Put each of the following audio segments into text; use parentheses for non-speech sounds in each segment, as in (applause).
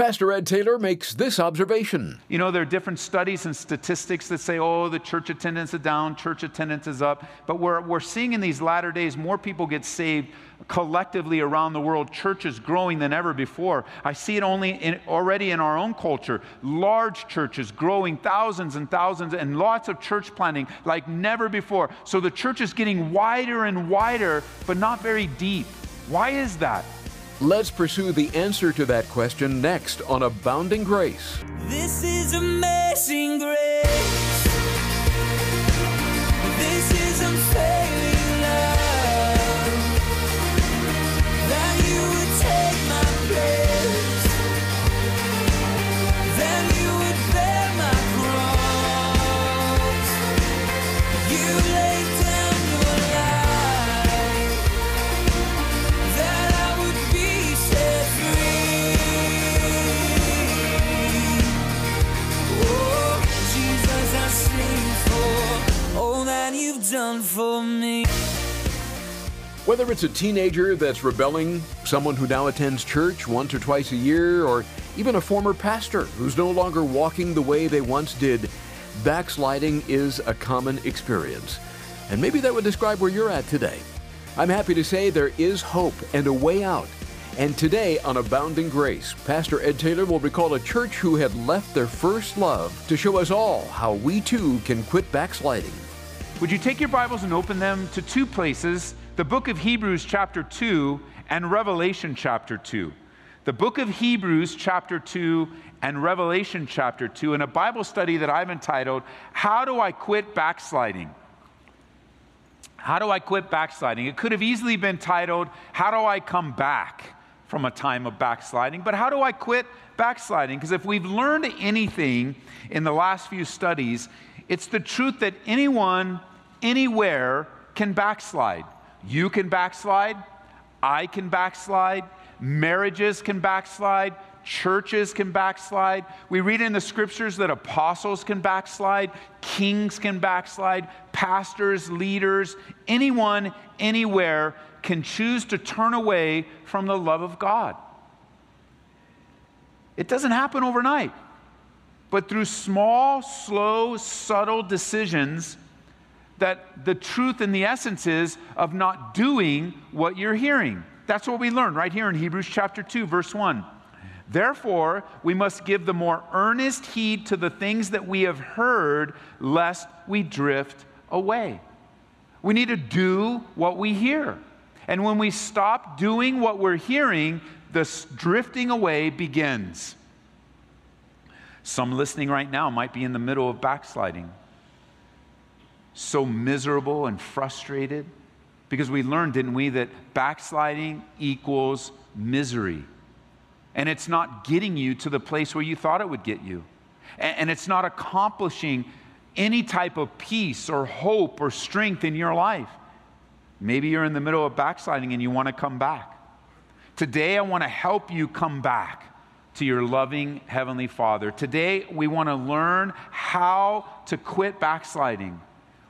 Pastor Ed Taylor makes this observation. You know, there are different studies and statistics that say, oh, the church attendance is down, church attendance is up. But we're, we're seeing in these latter days more people get saved collectively around the world. Churches growing than ever before. I see it only in, already in our own culture. Large churches growing thousands and thousands and lots of church planting like never before. So the church is getting wider and wider, but not very deep. Why is that? Let's pursue the answer to that question next on Abounding Grace. This is amazing grace. Whether it's a teenager that's rebelling, someone who now attends church once or twice a year, or even a former pastor who's no longer walking the way they once did, backsliding is a common experience. And maybe that would describe where you're at today. I'm happy to say there is hope and a way out. And today on Abounding Grace, Pastor Ed Taylor will recall a church who had left their first love to show us all how we too can quit backsliding. Would you take your Bibles and open them to two places the book of Hebrews, chapter 2, and Revelation, chapter 2. The book of Hebrews, chapter 2, and Revelation, chapter 2, in a Bible study that I've entitled, How Do I Quit Backsliding? How do I quit backsliding? It could have easily been titled, How Do I Come Back from a Time of Backsliding? But how do I quit backsliding? Because if we've learned anything in the last few studies, it's the truth that anyone, anywhere can backslide. You can backslide, I can backslide, marriages can backslide, churches can backslide. We read in the scriptures that apostles can backslide, kings can backslide, pastors, leaders, anyone, anywhere can choose to turn away from the love of God. It doesn't happen overnight, but through small, slow, subtle decisions that the truth and the essence is of not doing what you're hearing. That's what we learn right here in Hebrews chapter 2, verse 1. Therefore, we must give the more earnest heed to the things that we have heard, lest we drift away. We need to do what we hear. And when we stop doing what we're hearing, the drifting away begins. Some listening right now might be in the middle of backsliding so miserable and frustrated? Because we learned, didn't we, that backsliding equals misery. And it's not getting you to the place where you thought it would get you. And it's not accomplishing any type of peace or hope or strength in your life. Maybe you're in the middle of backsliding and you want to come back. Today, I want to help you come back to your loving Heavenly Father. Today, we want to learn how to quit backsliding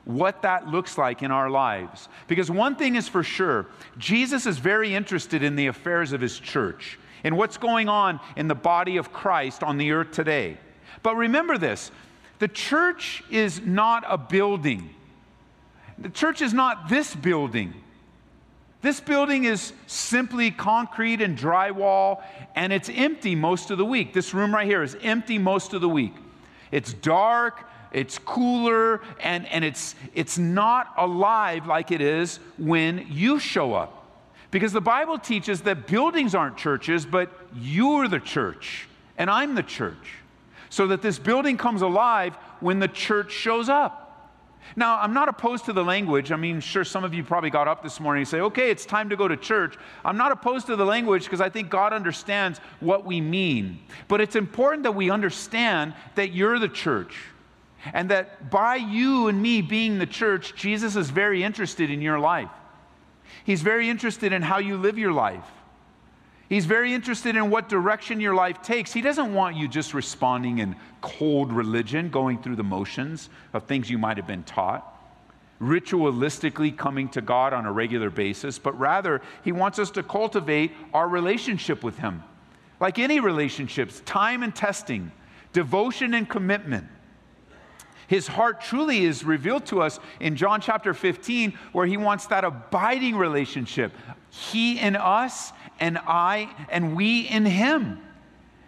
what that looks like in our lives. Because one thing is for sure Jesus is very interested in the affairs of his church, and what's going on in the body of Christ on the earth today. But remember this the church is not a building, the church is not this building. This building is simply concrete and drywall, and it's empty most of the week. This room right here is empty most of the week. It's dark, it's cooler, and, and it's, it's not alive like it is when you show up. Because the Bible teaches that buildings aren't churches, but you're the church, and I'm the church. So that this building comes alive when the church shows up. Now, I'm not opposed to the language. I mean, sure, some of you probably got up this morning and say, okay, it's time to go to church. I'm not opposed to the language because I think God understands what we mean. But it's important that we understand that you're the church. And that by you and me being the church, Jesus is very interested in your life. He's very interested in how you live your life. He's very interested in what direction your life takes. He doesn't want you just responding in cold religion, going through the motions of things you might have been taught, ritualistically coming to God on a regular basis, but rather, He wants us to cultivate our relationship with Him Like any relationships, time and testing, devotion and commitment. His heart truly is revealed to us in John chapter 15, where he wants that abiding relationship. He in us, and I, and we in him.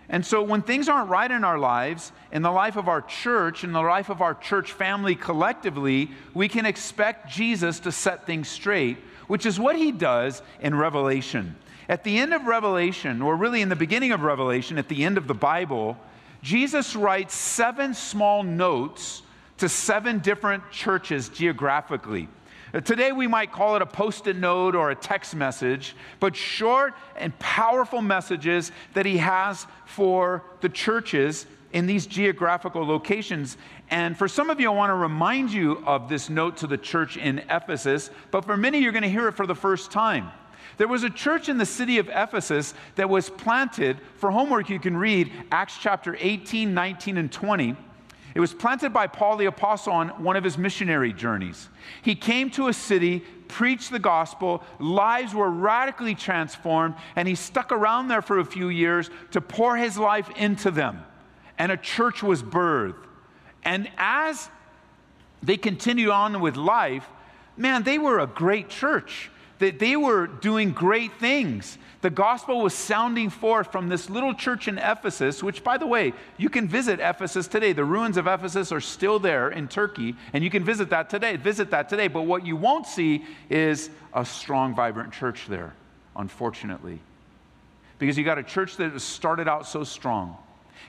And so, when things aren't right in our lives, in the life of our church, in the life of our church family collectively, we can expect Jesus to set things straight, which is what he does in Revelation. At the end of Revelation, or really in the beginning of Revelation, at the end of the Bible, Jesus writes seven small notes to seven different churches geographically. Uh, today, we might call it a post it note or a text message, but short and powerful messages that he has for the churches in these geographical locations. And for some of you, I want to remind you of this note to the church in Ephesus, but for many, you're going to hear it for the first time. There was a church in the city of Ephesus that was planted. For homework, you can read Acts chapter 18, 19, and 20. It was planted by Paul the Apostle on one of his missionary journeys. He came to a city, preached the gospel, lives were radically transformed, and he stuck around there for a few years to pour his life into them. And a church was birthed. And as they continued on with life, man, they were a great church. That they were doing great things. The gospel was sounding forth from this little church in Ephesus, which, by the way, you can visit Ephesus today. The ruins of Ephesus are still there in Turkey, and you can visit that today. Visit that today. But what you won't see is a strong, vibrant church there, unfortunately. Because you got a church that started out so strong.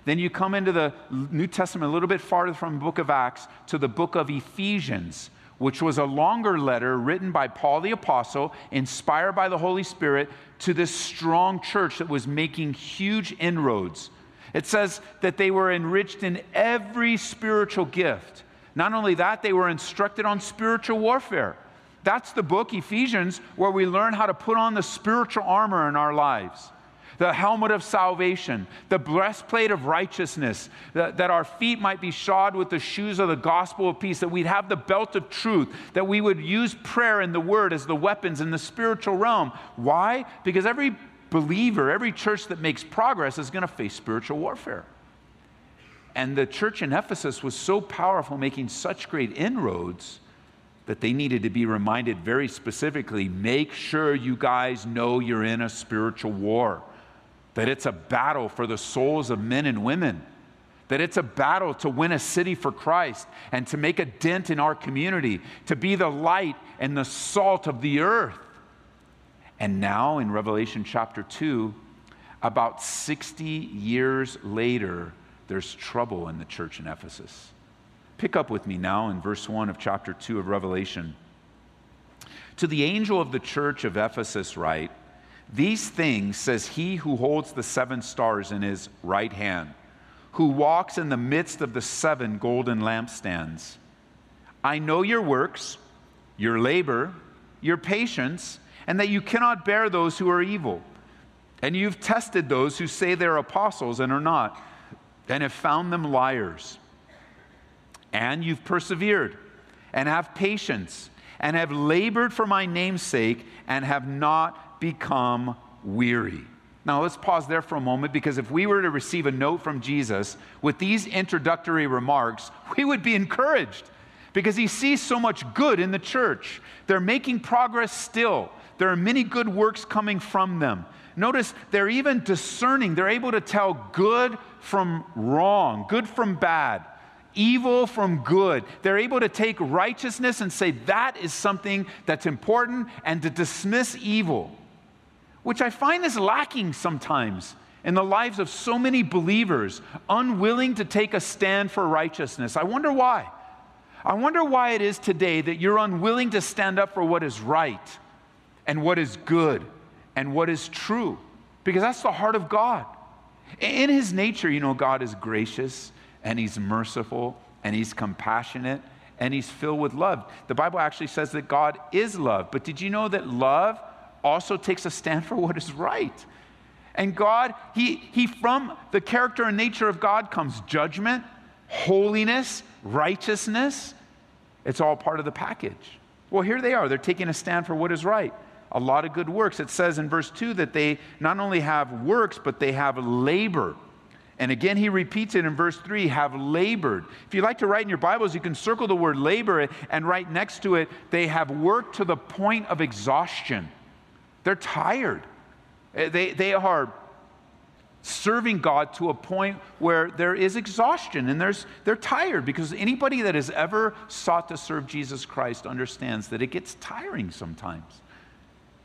Then you come into the New Testament a little bit farther from the book of Acts to the book of Ephesians which was a longer letter written by Paul the Apostle, inspired by the Holy Spirit, to this strong church that was making huge inroads. It says that they were enriched in every spiritual gift. Not only that, they were instructed on spiritual warfare. That's the book, Ephesians, where we learn how to put on the spiritual armor in our lives the helmet of salvation, the breastplate of righteousness, that, that, our feet might be shod with the shoes of the gospel of peace, that we'd have the belt of truth, that we would use prayer and the word as the weapons in the spiritual realm. Why? Because every believer, every church that makes progress is going to face spiritual warfare. And the church in Ephesus was so powerful, making such great inroads that they needed to be reminded very specifically make sure you guys know you're in a spiritual war that it's a battle for the souls of men and women, that it's a battle to win a city for Christ and to make a dent in our community, to be the light and the salt of the earth. And now in Revelation chapter 2, about 60 years later, there's trouble in the church in Ephesus. Pick up with me now in verse 1 of chapter 2 of Revelation. To the angel of the church of Ephesus, write, these things says he who holds the seven stars in his right hand, who walks in the midst of the seven golden lampstands. I know your works, your labor, your patience, and that you cannot bear those who are evil. And you've tested those who say they're apostles and are not, and have found them liars. And you've persevered, and have patience, and have labored for my name's sake, and have not become weary. Now, let's pause there for a moment because if we were to receive a note from Jesus with these introductory remarks, we would be encouraged because he sees so much good in the church. They're making progress still, there are many good works coming from them. Notice they're even discerning, they're able to tell good from wrong, good from bad, evil from good. They're able to take righteousness and say that is something that's important and to dismiss evil which I find is lacking sometimes in the lives of so many believers, unwilling to take a stand for righteousness. I wonder why. I wonder why it is today that you're unwilling to stand up for what is right and what is good and what is true, because that's the heart of God. In his nature, you know, God is gracious and he's merciful and he's compassionate and he's filled with love. The Bible actually says that God is love, but did you know that love? Also takes a stand for what is right. And God, he, he from the character and nature of God comes judgment, holiness, righteousness. It's all part of the package. Well, here they are. They're taking a stand for what is right. a lot of good works. It says in verse 2 that they not only have works, but they have labor. And again, he repeats it in verse 3 have labored. If you like to write in your Bibles, you can circle the word labor and write next to it, they have worked to the point of exhaustion. They're tired. Eh, they, they are serving God to a point where there is exhaustion and there's, they're tired because anybody that has ever sought to serve Jesus Christ understands that it gets tiring sometimes.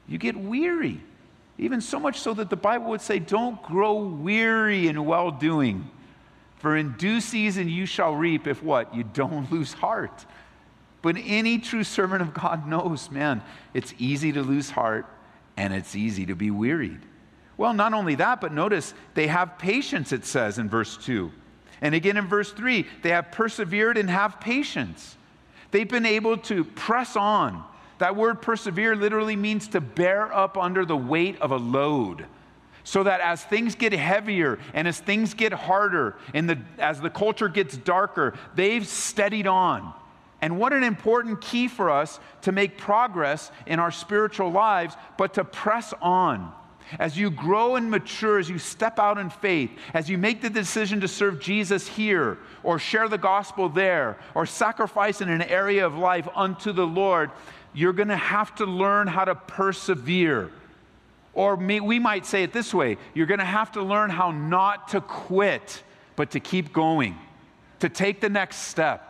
You get weary. Even so much so that the Bible would say, Don't grow weary in well doing, for in due season you shall reap if what? You don't (laughs) lose heart. But any true servant of God knows, man, it's easy to lose heart and it's easy to be wearied. Well, not only that, but notice they have patience, it says in verse 2. And again in verse 3, they have persevered and have patience. They've been able to press on that word persevere literally means to bear up under the weight of a load. So that as things get heavier and as things get harder and the, as the culture gets darker, they've steadied on. And what an important key for us to make progress in our spiritual lives, but to press on. As you grow and mature, as you step out in faith, as you make the decision to serve Jesus here, or share the gospel there, or sacrifice in an area of life unto the Lord, you're going to have to learn how to persevere. Or we might say it this way you're going to have to learn how not to quit, but to keep going, to take the next step,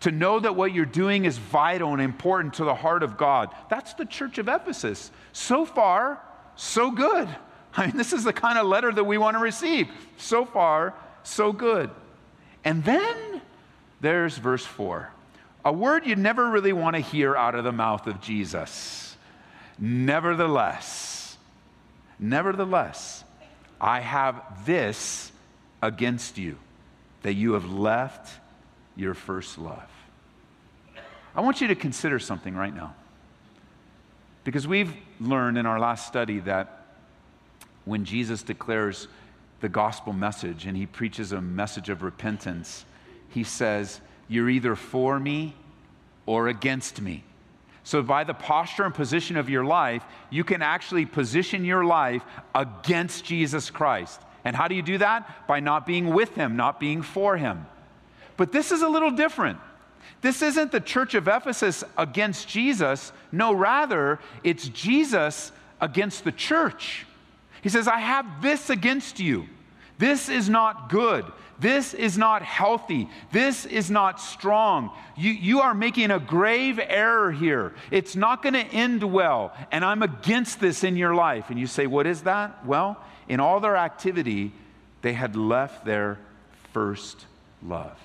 to know that what you're doing is vital and important to the heart of God. That's the church of Ephesus. So far, so good. (laughs) I mean, this is the kind of letter that we want to receive. So far, so good. And then there's verse 4 a word you never really want to hear out of the mouth of Jesus. Nevertheless, nevertheless, I have this against you that you have left your first love. I want you to consider something right now. Because we've learned in our last study that when Jesus declares the gospel message and he preaches a message of repentance, he says, you're either for me or against me. So, by the posture and position of your life, you can actually position your life against Jesus Christ. And how do you do that? By not being with him, not being for him. But this is a little different. This isn't the church of Ephesus against Jesus. No, rather, it's Jesus against the church. He says, I have this against you. This is not good. This is not healthy. This is not strong. You, you are making a grave error here. It's not going to end well. And I'm against this in your life. And you say, What is that? Well, in all their activity, they had left their first love.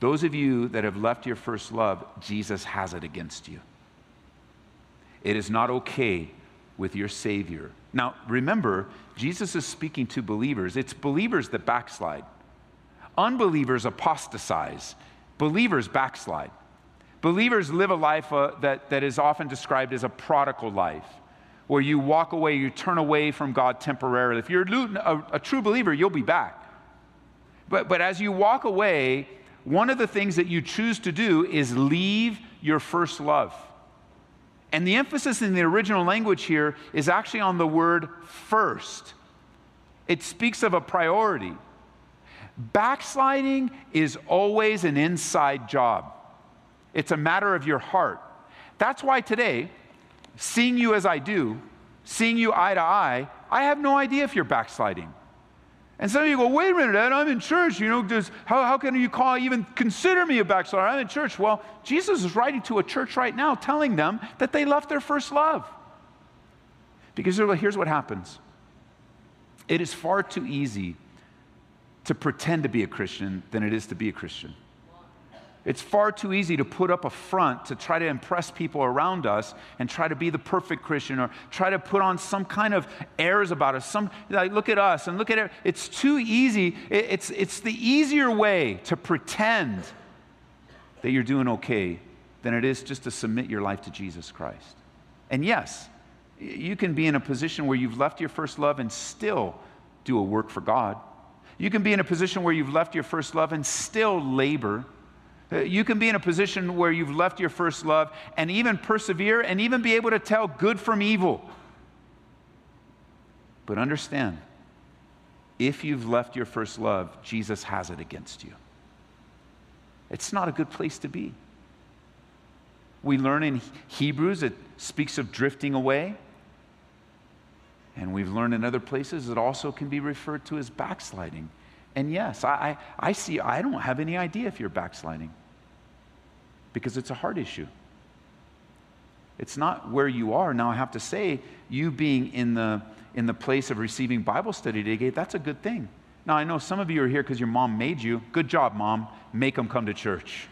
Those of you that have left your first love, Jesus has it against you. It is not okay with your Savior. Now, remember, Jesus is speaking to believers. It's believers that backslide. Unbelievers apostatize. Believers backslide. Believers live a life uh, that, that is often described as a prodigal life, where you walk away, you turn away from God temporarily. If you're a, a true believer, you'll be back. But, but as you walk away, one of the things that you choose to do is leave your first love. And the emphasis in the original language here is actually on the word first. It speaks of a priority. Backsliding is always an inside job, it's a matter of your heart. That's why today, seeing you as I do, seeing you eye to eye, I have no idea if you're backsliding. And some of you go, wait a minute, Ed, I'm in church. You know, does, how, how can you call, even consider me a backslider? I'm in church. Well, Jesus is writing to a church right now telling them that they left their first love. Because here's what happens it is far too easy to pretend to be a Christian than it is to be a Christian. It's far too easy to put up a front to try to impress people around us and try to be the perfect Christian or try to put on some kind of airs about us. Some, like, look at us and look at it. It's too easy. It's, it's the easier way to pretend that you're doing okay than it is just to submit your life to Jesus Christ. And yes, you can be in a position where you've left your first love and still do a work for God. You can be in a position where you've left your first love and still labor Uh, you can be in a position where you've left your first love and even persevere and even be able to tell good from evil. But understand, if you've left your first love, Jesus has it against you. It's not a good place to be. We learn in Hebrews it speaks of drifting away. And we've learned in other places it also can be referred to as backsliding. And yes, I, I, I see, I don't have any idea if you're backsliding because it's a heart issue. It's not where you are. Now, I have to say, you being in the, in the place of receiving Bible study today, that's a good thing. Now, I know some of you are here because your mom made you. Good job, mom. Make them come to church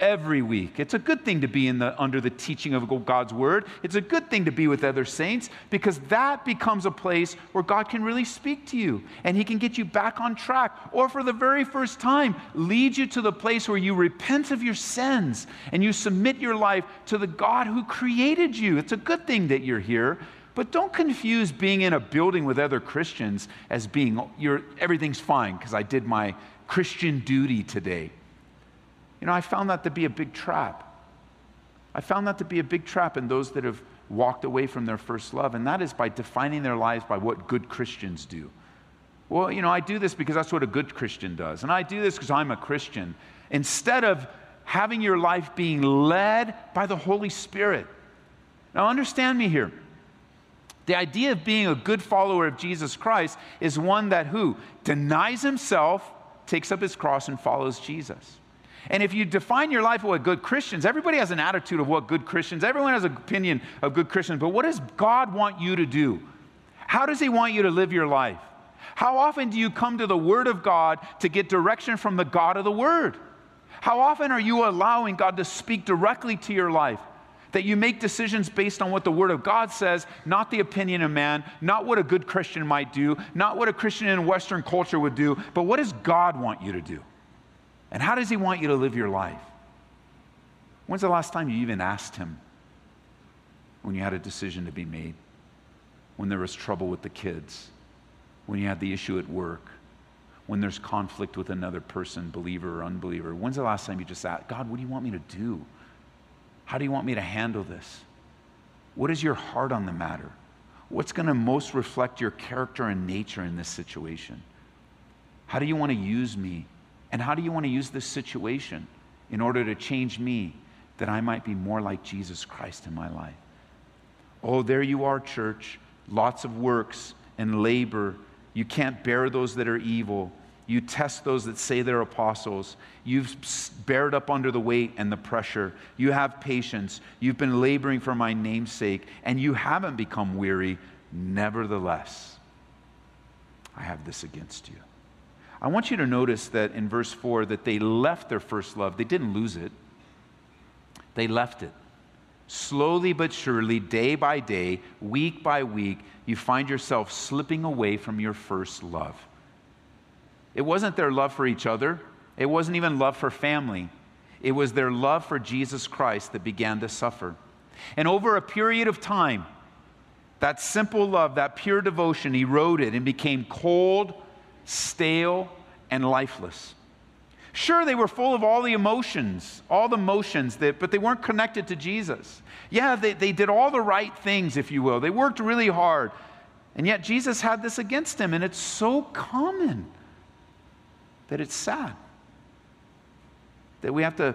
every week. It's a good thing to be in the, under the teaching of God's word. It's a good thing to be with other saints because that becomes a place where God can really speak to you and He can get you back on track. Or for the very first time, lead you to the place where you repent of your sins and you submit your life to the God who created you. It's a good thing that you're here. But don't confuse being in a building with other Christians as being everything's fine because I did my Christian duty today. You know, I found that to be a big trap. I found that to be a big trap in those that have walked away from their first love, and that is by defining their lives by what good Christians do. Well, you know, I do this because that's what a good Christian does, and I do this because I'm a Christian. Instead of having your life being led by the Holy Spirit. Now, understand me here. The idea of being a good follower of Jesus Christ is one that who denies himself, takes up his cross, and follows Jesus. And if you define your life with good Christians, everybody has an attitude of what good Christians, everyone has an opinion of good Christians, but what does God want you to do? How does He want you to live your life? How often do you come to the Word of God to get direction from the God of the Word? How often are you allowing God to speak directly to your life? That you make decisions based on what the Word of God says, not the opinion of man, not what a good Christian might do, not what a Christian in Western culture would do, but what does God want you to do? And how does He want you to live your life? When's the last time you even asked Him when you had a decision to be made? When there was trouble with the kids? When you had the issue at work? When there's conflict with another person, believer or unbeliever? When's the last time you just asked, God, what do you want me to do? How do you want me to handle this? What is your heart on the matter? What's going to most reflect your character and nature in this situation? How do you want to use me? And how do you want to use this situation in order to change me that I might be more like Jesus Christ in my life? Oh, there you are, church. Lots of works and labor. You can't bear those that are evil. You test those that say they're apostles. You've bared up under the weight and the pressure. You have patience. You've been laboring for my name's sake, and you haven't become weary. Nevertheless, I have this against you. I want you to notice that in verse 4 that they left their first love. They didn't lose it, they left it. Slowly but surely, day by day, week by week, you find yourself slipping away from your first love. It wasn't their love for each other, it wasn't even love for family. It was their love for Jesus Christ that began to suffer. And over a period of time, that simple love, that pure devotion eroded and became cold, stale, and lifeless. Sure, they were full of all the emotions, all the motions, that, but they weren't connected to Jesus. Yeah, they, they did all the right things, if you will. They worked really hard. And yet Jesus had this against them, and it's so common that it's sad. That we have to,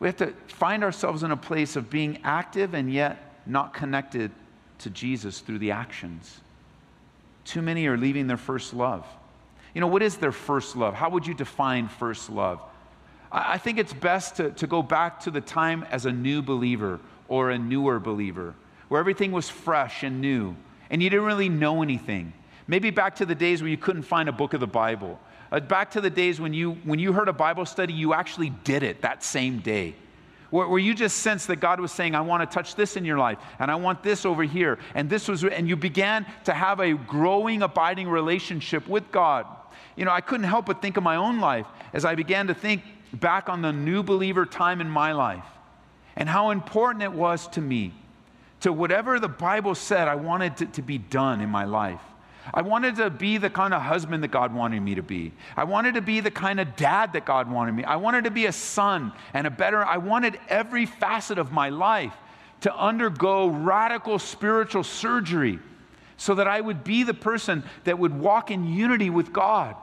we have to find ourselves in a place of being active and yet not connected to Jesus through the actions. Too many are leaving their first love. You know, what is their first love? How would you define first love? I think it's best to, to go back to the time as a new believer or a newer believer, where everything was fresh and new, and you didn't really know anything. Maybe back to the days where you couldn't find a book of the Bible. Uh, back to the days when you, when you heard a Bible study, you actually did it that same day. Where, you just sensed that God was saying, I want to touch this in your life, and I want this over here. And this was, and you began to have a growing, abiding relationship with God you know, I couldn't help but think of my own life as I began to think back on the new believer time in my life and how important it was to me to whatever the Bible said I wanted to, to be done in my life. I wanted to be the kind of husband that God wanted me to be. I wanted to be the kind of dad that God wanted me. I wanted to be a son and a better, I wanted every facet of my life to undergo radical spiritual surgery so that I would be the person that would walk in unity with God.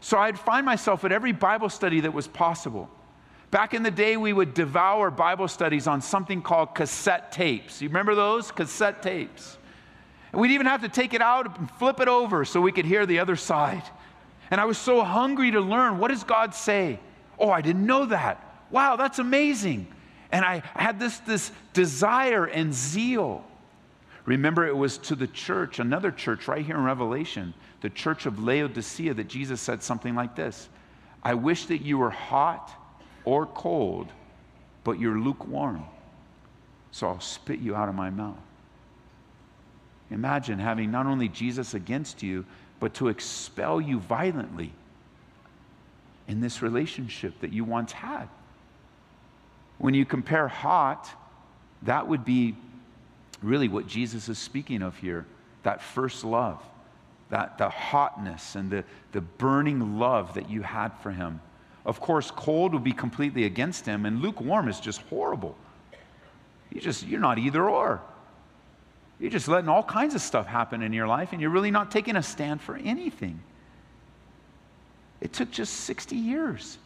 So I'd find myself at every Bible study that was possible. Back in the day, we would devour Bible studies on something called cassette tapes. You remember those? Cassette tapes. And we'd even have to take it out and flip it over so we could hear the other side. And I was so hungry to learn what does God say? Oh, I didn't know that. Wow, that's amazing. And I had this, this desire and zeal. Remember, it was to the church, another church right here in Revelation, the church of Laodicea, that Jesus said something like this I wish that you were hot or cold, but you're lukewarm. So I'll spit you out of my mouth. Imagine having not only Jesus against you, but to expel you violently in this relationship that you once had. When you compare hot, that would be really what Jesus is speaking of here that first love, that the hotness and the, the burning love that you had for him. Of course, cold would be completely against him, and lukewarm is just horrible. You just, you're not either or. You're just letting all kinds of stuff happen in your life, and you're really not taking a stand for anything. It took just 60 years.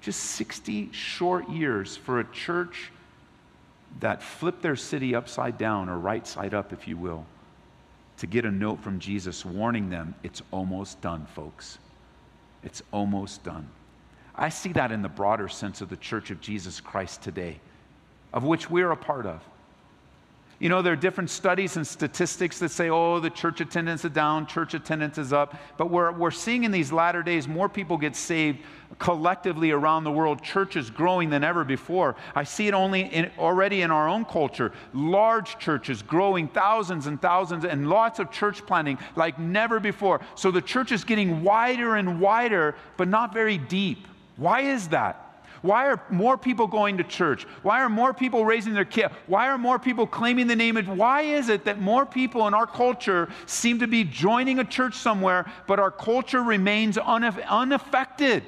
Just 60 short years for a church that flipped their city upside down, or right side up, if you will, to get a note from Jesus warning them it's almost done, folks. It's almost done. I see that in the broader sense of the Church of Jesus Christ today, of which we're a part of. You know, there are different studies and statistics that say, oh, the church attendance is down, church attendance is up. But we're, we're seeing in these latter days more people get saved collectively around the world. Churches growing than ever before. I see it only in, already in our own culture. Large churches growing thousands and thousands and lots of church planting like never before. So the church is getting wider and wider, but not very deep. Why is that? Why are more people going to church? Why are more people raising their kid? Why are more people claiming the name of? Why is it that more people in our culture seem to be joining a church somewhere, but our culture remains unaffected?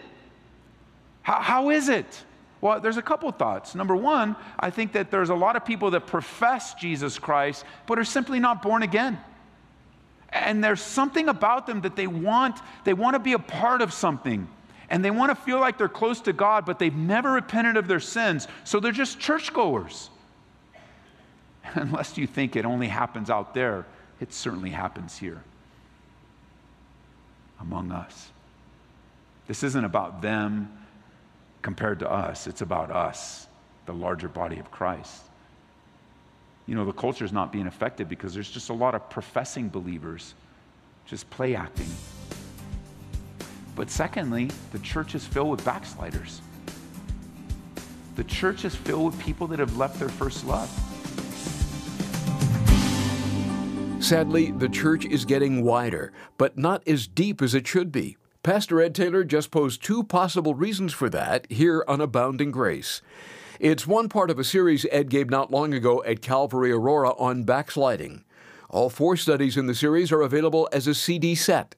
How, how is it? Well, there's a couple thoughts. Number one, I think that there's a lot of people that profess Jesus Christ, but are simply not born again. And there's something about them that they want, they want to be a part of something and they want to feel like they're close to God, but they've never repented of their sins, so they're just churchgoers. (laughs) Unless you think it only happens out there, it certainly happens here among us. This isn't about them compared to us, it's about us, the larger body of Christ. You know, the culture is not being affected because there's just a lot of professing believers just play acting. But secondly, the church is filled with backsliders. The church is filled with people that have left their first love. Sadly, the church is getting wider, but not as deep as it should be. Pastor Ed Taylor just posed two possible reasons for that here on Abounding Grace. It's one part of a series Ed gave not long ago at Calvary Aurora on backsliding. All four studies in the series are available as a CD set.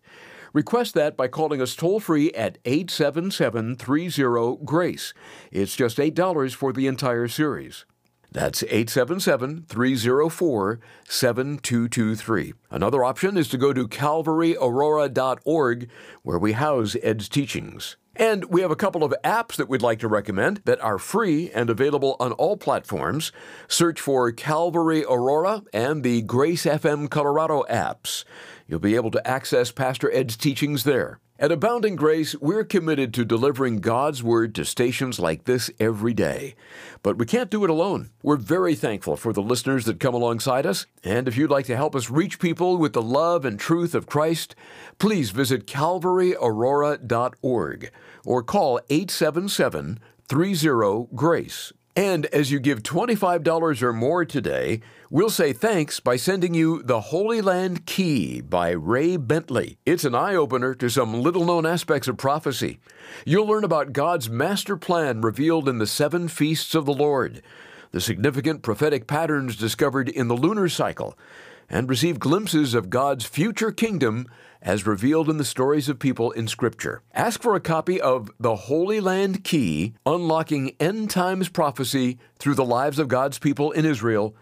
Request that by calling us toll free at 877 30 GRACE. It's just $8 for the entire series. That's 877 304 7223. Another option is to go to calvaryaurora.org, where we house Ed's teachings. And we have a couple of apps that we'd like to recommend that are free and available on all platforms. Search for Calvary Aurora and the Grace FM Colorado apps. You'll be able to access Pastor Ed's teachings there. At Abounding Grace, we're committed to delivering God's Word to stations like this every day. But we can't do it alone. We're very thankful for the listeners that come alongside us. And if you'd like to help us reach people with the love and truth of Christ, please visit calvaryaurora.org or call 877 30 GRACE. And as you give $25 or more today, we'll say thanks by sending you The Holy Land Key by Ray Bentley. It's an eye opener to some little known aspects of prophecy. You'll learn about God's master plan revealed in the seven feasts of the Lord, the significant prophetic patterns discovered in the lunar cycle, and receive glimpses of God's future kingdom as revealed in the stories of people in Scripture. Ask for a copy of The Holy Land Key Unlocking End Times Prophecy Through the Lives of God's People in Israel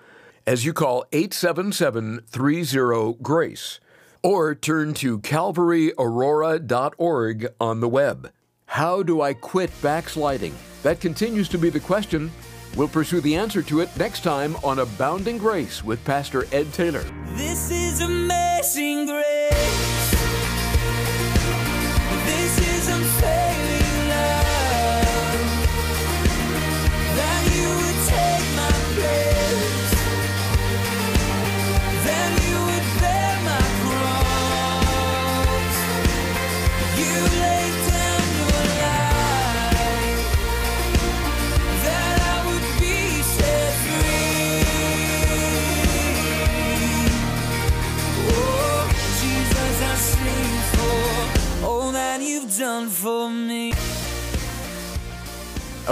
as you call 877 30 GRACE or turn to calvaryaurora.org on the web. How do I quit backsliding? That continues to be the question. We'll pursue the answer to it next time on Abounding Grace with Pastor Ed Taylor. This is amazing grace.